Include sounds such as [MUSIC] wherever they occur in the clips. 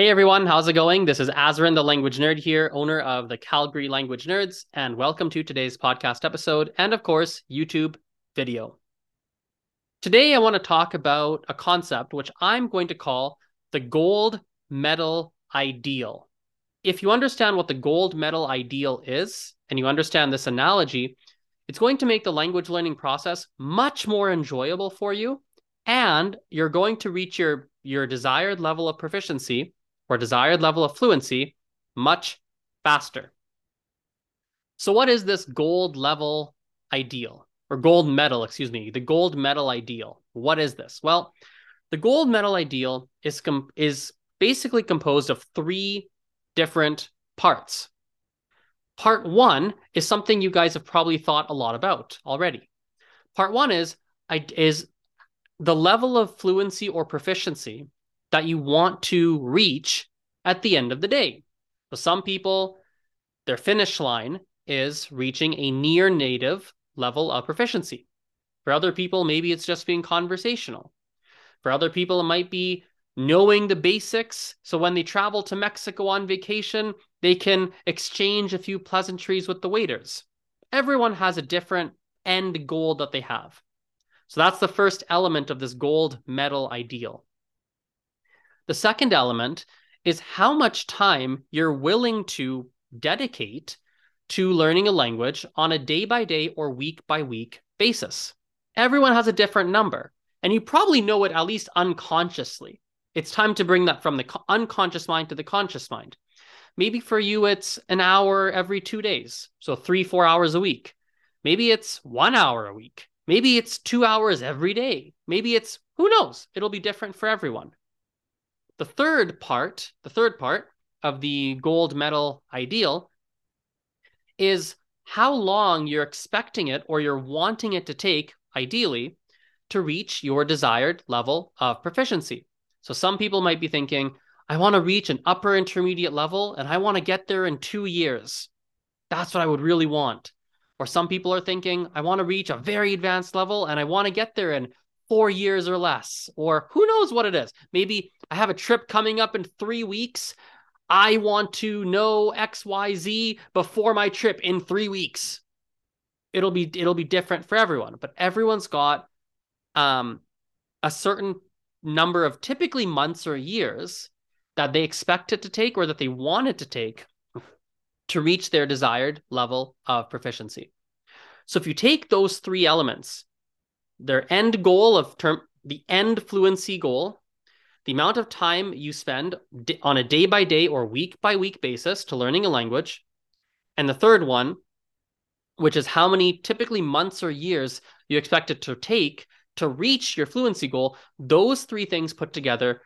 Hey everyone, how's it going? This is Azren, the language nerd here, owner of the Calgary Language Nerds, and welcome to today's podcast episode and, of course, YouTube video. Today, I want to talk about a concept which I'm going to call the gold medal ideal. If you understand what the gold medal ideal is, and you understand this analogy, it's going to make the language learning process much more enjoyable for you, and you're going to reach your, your desired level of proficiency or desired level of fluency much faster. So, what is this gold level ideal or gold medal? Excuse me, the gold medal ideal. What is this? Well, the gold medal ideal is com- is basically composed of three different parts. Part one is something you guys have probably thought a lot about already. Part one is is the level of fluency or proficiency that you want to reach at the end of the day. So some people, their finish line is reaching a near native level of proficiency. For other people, maybe it's just being conversational. For other people, it might be knowing the basics. So when they travel to Mexico on vacation, they can exchange a few pleasantries with the waiters. Everyone has a different end goal that they have. So that's the first element of this gold medal ideal. The second element is how much time you're willing to dedicate to learning a language on a day by day or week by week basis. Everyone has a different number, and you probably know it at least unconsciously. It's time to bring that from the unconscious mind to the conscious mind. Maybe for you, it's an hour every two days, so three, four hours a week. Maybe it's one hour a week. Maybe it's two hours every day. Maybe it's, who knows? It'll be different for everyone. The third part, the third part of the gold medal ideal is how long you're expecting it or you're wanting it to take, ideally, to reach your desired level of proficiency. So some people might be thinking, I want to reach an upper intermediate level and I want to get there in two years. That's what I would really want. Or some people are thinking, I want to reach a very advanced level and I want to get there in four years or less. Or who knows what it is. Maybe I have a trip coming up in three weeks. I want to know XYZ before my trip in three weeks. It'll be it'll be different for everyone, but everyone's got um a certain number of typically months or years that they expect it to take or that they want it to take to reach their desired level of proficiency. So if you take those three elements, their end goal of term the end fluency goal the amount of time you spend on a day by day or week by week basis to learning a language. And the third one, which is how many typically months or years you expect it to take to reach your fluency goal, those three things put together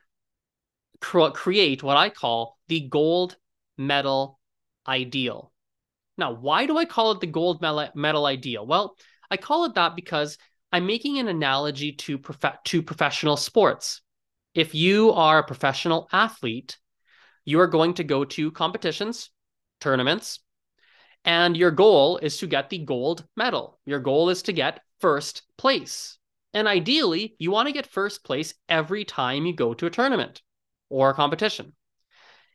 create what I call the gold medal ideal. Now, why do I call it the gold medal ideal? Well, I call it that because I'm making an analogy to prof- to professional sports if you are a professional athlete, you are going to go to competitions, tournaments, and your goal is to get the gold medal. Your goal is to get first place. And ideally, you want to get first place every time you go to a tournament or a competition.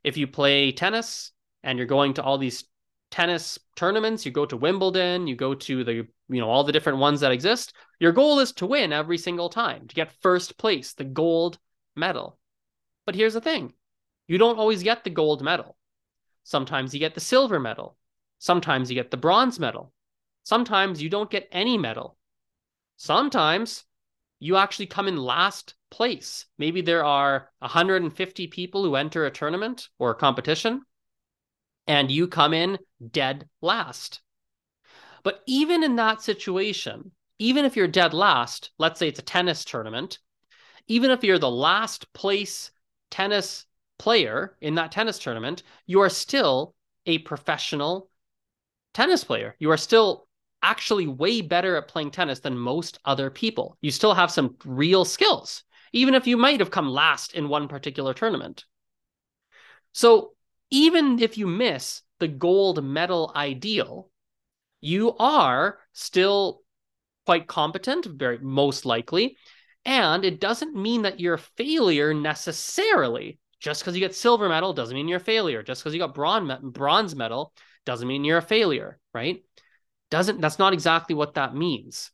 If you play tennis and you're going to all these tennis tournaments, you go to Wimbledon, you go to the, you know, all the different ones that exist, your goal is to win every single time, to get first place, the gold medal. But here's the thing you don't always get the gold medal. Sometimes you get the silver medal. Sometimes you get the bronze medal. Sometimes you don't get any medal. Sometimes you actually come in last place. Maybe there are 150 people who enter a tournament or a competition, and you come in dead last. But even in that situation, even if you're dead last, let's say it's a tennis tournament, even if you're the last place tennis player in that tennis tournament, you are still a professional tennis player. You are still actually way better at playing tennis than most other people. You still have some real skills, even if you might have come last in one particular tournament. So even if you miss the gold medal ideal, you are still quite competent, very most likely, and it doesn't mean that you're a failure necessarily just because you get silver medal doesn't mean you're a failure. Just because you got bronze bronze medal doesn't mean you're a failure, right? Doesn't that's not exactly what that means.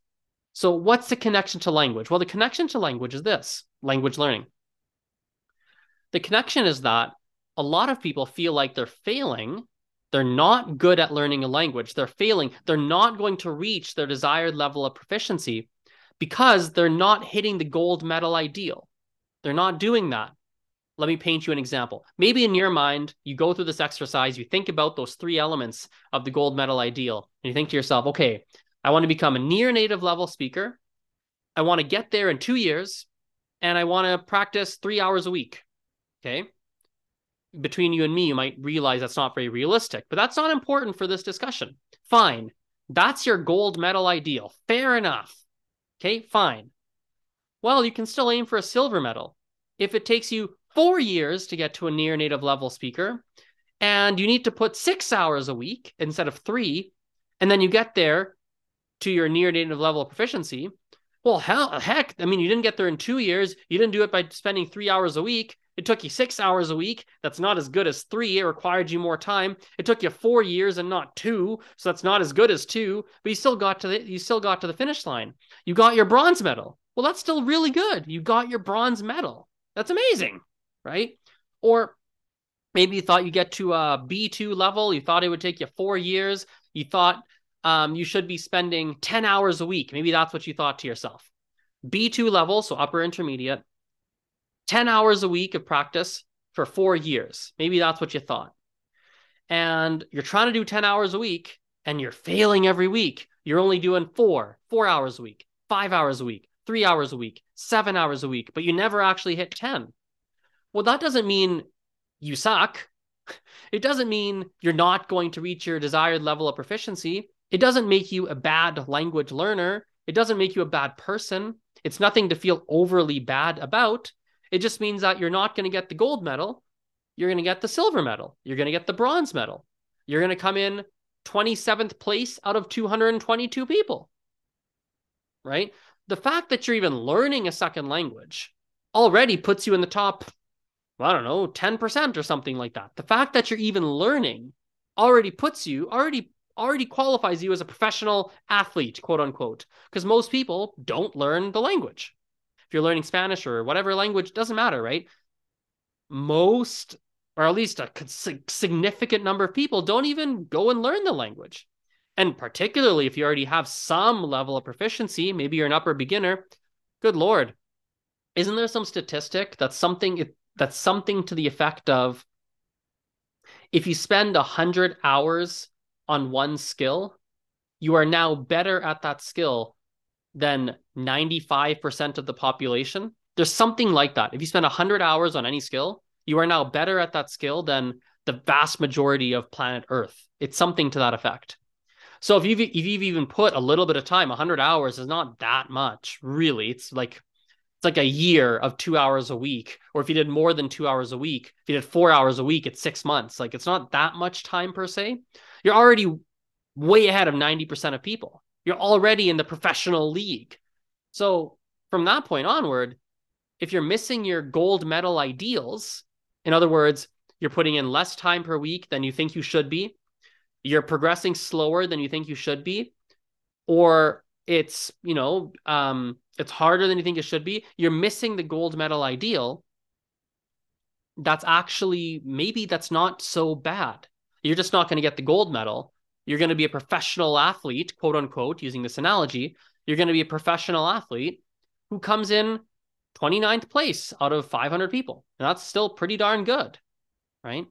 So what's the connection to language? Well, the connection to language is this, language learning. The connection is that a lot of people feel like they're failing they're not good at learning a language. They're failing. They're not going to reach their desired level of proficiency because they're not hitting the gold medal ideal. They're not doing that. Let me paint you an example. Maybe in your mind, you go through this exercise, you think about those three elements of the gold medal ideal, and you think to yourself, okay, I want to become a near native level speaker. I want to get there in two years, and I want to practice three hours a week. Okay between you and me, you might realize that's not very realistic, but that's not important for this discussion. Fine. That's your gold medal ideal. Fair enough. Okay, fine. Well, you can still aim for a silver medal. If it takes you four years to get to a near native level speaker, and you need to put six hours a week instead of three, and then you get there to your near native level of proficiency, well, hell, heck, I mean, you didn't get there in two years. You didn't do it by spending three hours a week. It took you six hours a week. That's not as good as three. It required you more time. It took you four years and not two, so that's not as good as two. But you still got to the you still got to the finish line. You got your bronze medal. Well, that's still really good. You got your bronze medal. That's amazing, right? Or maybe you thought you get to a B two level. You thought it would take you four years. You thought um, you should be spending ten hours a week. Maybe that's what you thought to yourself. B two level, so upper intermediate 10 hours a week of practice for four years. Maybe that's what you thought. And you're trying to do 10 hours a week and you're failing every week. You're only doing four, four hours a week, five hours a week, three hours a week, seven hours a week, but you never actually hit 10. Well, that doesn't mean you suck. [LAUGHS] It doesn't mean you're not going to reach your desired level of proficiency. It doesn't make you a bad language learner. It doesn't make you a bad person. It's nothing to feel overly bad about. It just means that you're not going to get the gold medal. You're going to get the silver medal. You're going to get the bronze medal. You're going to come in 27th place out of 222 people. Right? The fact that you're even learning a second language already puts you in the top, I don't know, 10% or something like that. The fact that you're even learning already puts you, already already qualifies you as a professional athlete, quote unquote, because most people don't learn the language you're learning Spanish or whatever language, doesn't matter, right? Most, or at least a significant number of people, don't even go and learn the language. And particularly if you already have some level of proficiency, maybe you're an upper beginner, good lord, isn't there some statistic that's something that's something to the effect of if you spend 100 hours on one skill, you are now better at that skill than 95% of the population. There's something like that. If you spend 100 hours on any skill, you are now better at that skill than the vast majority of planet Earth. It's something to that effect. So if you've if you've even put a little bit of time, 100 hours is not that much, really. It's like it's like a year of 2 hours a week or if you did more than 2 hours a week, if you did 4 hours a week, it's 6 months. Like it's not that much time per se. You're already way ahead of 90% of people. You're already in the professional league. So from that point onward, if you're missing your gold medal ideals, in other words, you're putting in less time per week than you think you should be, you're progressing slower than you think you should be, or it's, you know, um, it's harder than you think it should be, you're missing the gold medal ideal. That's actually maybe that's not so bad. You're just not going to get the gold medal, you're going to be a professional athlete, quote unquote, using this analogy. You're going to be a professional athlete who comes in 29th place out of 500 people. And that's still pretty darn good, right?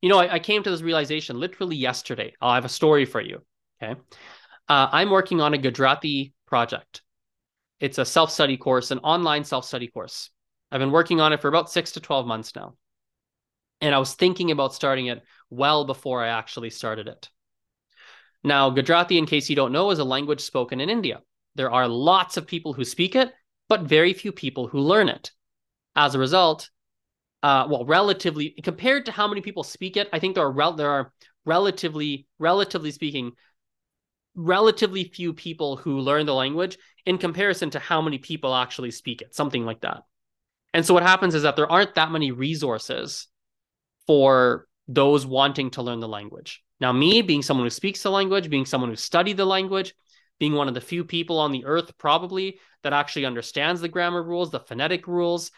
You know, I, I came to this realization literally yesterday. I'll have a story for you. Okay. Uh, I'm working on a Gujarati project. It's a self study course, an online self study course. I've been working on it for about six to 12 months now. And I was thinking about starting it well before I actually started it. Now, Gujarati, in case you don't know, is a language spoken in India. There are lots of people who speak it, but very few people who learn it. As a result, uh, well, relatively compared to how many people speak it, I think there are rel- there are relatively, relatively speaking, relatively few people who learn the language in comparison to how many people actually speak it. Something like that. And so what happens is that there aren't that many resources for those wanting to learn the language. Now, me being someone who speaks the language, being someone who studied the language, being one of the few people on the earth probably that actually understands the grammar rules, the phonetic rules,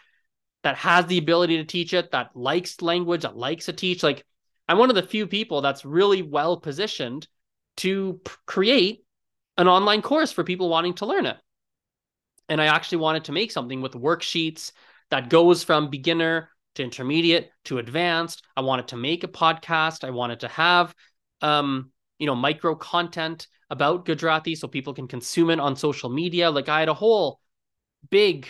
that has the ability to teach it, that likes language, that likes to teach. Like, I'm one of the few people that's really well positioned to p- create an online course for people wanting to learn it. And I actually wanted to make something with worksheets that goes from beginner to intermediate to advanced. I wanted to make a podcast. I wanted to have, um, you know, micro content about Gujarati so people can consume it on social media. Like I had a whole big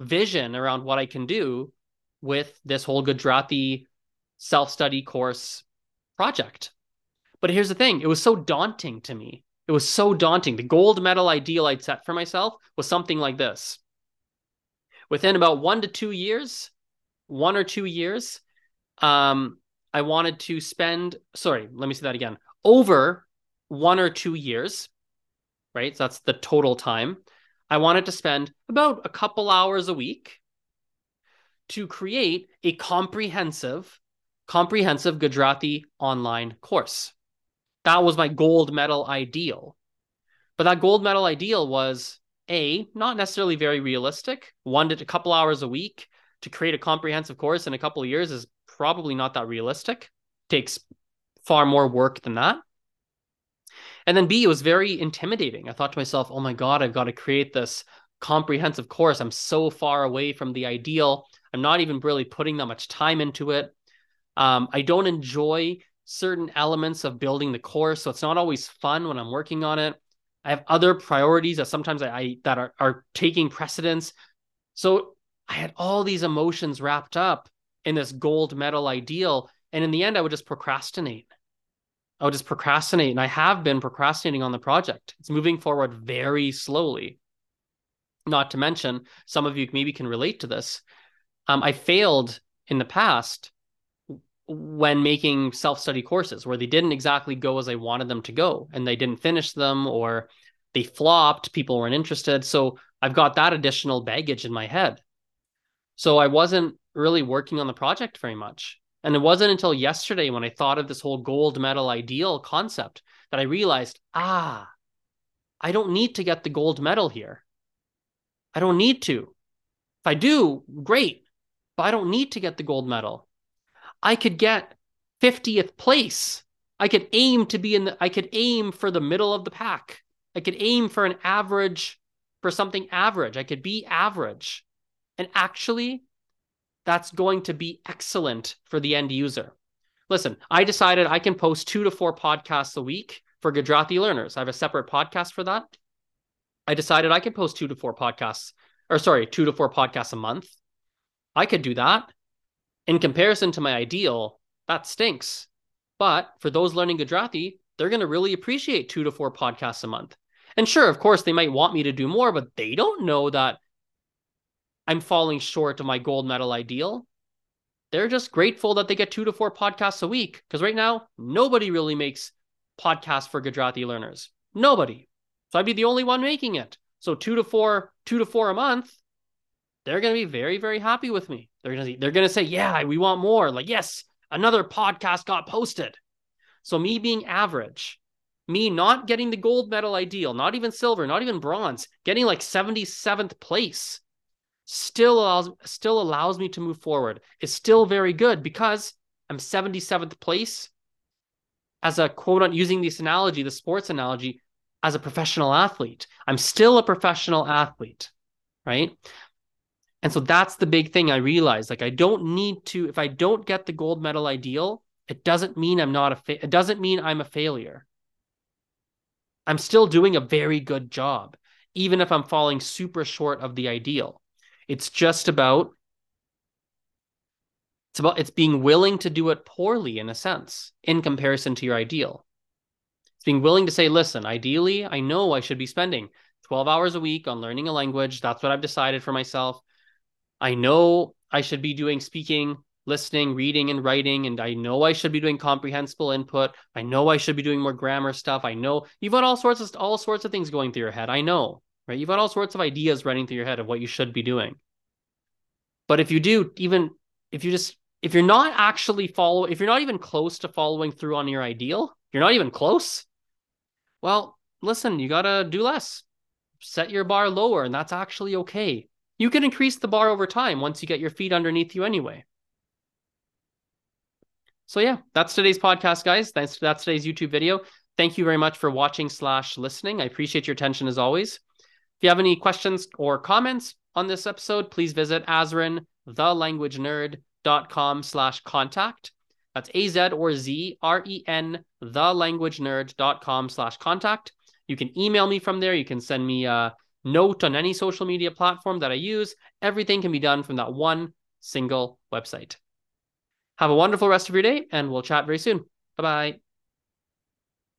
vision around what I can do with this whole Gujarati self study course project. But here's the thing it was so daunting to me. It was so daunting. The gold medal ideal I'd set for myself was something like this. Within about one to two years, one or two years, um, I wanted to spend, sorry, let me say that again, over one or two years, right? So that's the total time. I wanted to spend about a couple hours a week to create a comprehensive, comprehensive Gujarati online course. That was my gold medal ideal. But that gold medal ideal was A, not necessarily very realistic. One to a couple hours a week to create a comprehensive course in a couple of years is probably not that realistic. Takes far more work than that. And then B, it was very intimidating. I thought to myself, oh my God, I've got to create this comprehensive course. I'm so far away from the ideal. I'm not even really putting that much time into it. Um, I don't enjoy certain elements of building the course. So it's not always fun when I'm working on it. I have other priorities that sometimes I, I that are, are taking precedence. So I had all these emotions wrapped up in this gold medal ideal. And in the end, I would just procrastinate. I would just procrastinate. And I have been procrastinating on the project. It's moving forward very slowly. Not to mention, some of you maybe can relate to this. Um, I failed in the past when making self study courses where they didn't exactly go as I wanted them to go and they didn't finish them or they flopped, people weren't interested. So I've got that additional baggage in my head. So I wasn't really working on the project very much. And it wasn't until yesterday when I thought of this whole gold medal ideal concept that I realized, ah, I don't need to get the gold medal here. I don't need to. If I do, great, but I don't need to get the gold medal. I could get 50th place. I could aim to be in the, I could aim for the middle of the pack. I could aim for an average, for something average. I could be average. And actually, that's going to be excellent for the end user. Listen, I decided I can post two to four podcasts a week for Gujarati learners. I have a separate podcast for that. I decided I could post two to four podcasts, or sorry, two to four podcasts a month. I could do that. In comparison to my ideal, that stinks. But for those learning Gujarati, they're going to really appreciate two to four podcasts a month. And sure, of course, they might want me to do more, but they don't know that I'm falling short of my gold medal ideal. They're just grateful that they get two to four podcasts a week because right now, nobody really makes podcasts for Gujarati learners. Nobody. So I'd be the only one making it. So two to four, two to four a month, they're going to be very, very happy with me. They're going to, they're going to say, yeah, we want more. Like, yes, another podcast got posted. So me being average, me not getting the gold medal ideal, not even silver, not even bronze, getting like 77th place still allows still allows me to move forward. It's still very good because I'm 77th place as a quote on using this analogy, the sports analogy, as a professional athlete. I'm still a professional athlete, right? And so that's the big thing I realized. Like I don't need to, if I don't get the gold medal ideal, it doesn't mean I'm not a fa- it doesn't mean I'm a failure. I'm still doing a very good job, even if I'm falling super short of the ideal. It's just about it's about it's being willing to do it poorly in a sense in comparison to your ideal. It's being willing to say, listen, ideally, I know I should be spending 12 hours a week on learning a language. That's what I've decided for myself. I know I should be doing speaking, listening, reading, and writing, and I know I should be doing comprehensible input. I know I should be doing more grammar stuff. I know you've got all sorts of all sorts of things going through your head. I know, right? You've got all sorts of ideas running through your head of what you should be doing. But if you do, even if you just if you're not actually follow if you're not even close to following through on your ideal, you're not even close. Well, listen, you got to do less. Set your bar lower and that's actually okay. You can increase the bar over time once you get your feet underneath you anyway. So yeah, that's today's podcast, guys. Thanks. That's today's YouTube video. Thank you very much for watching slash listening. I appreciate your attention as always. If you have any questions or comments on this episode, please visit Azren, thelanguagenerd.com slash contact. That's A-Z or Z R E N, thelanguagenerd.com slash contact. You can email me from there. You can send me a note on any social media platform that I use. Everything can be done from that one single website. Have a wonderful rest of your day, and we'll chat very soon. Bye bye.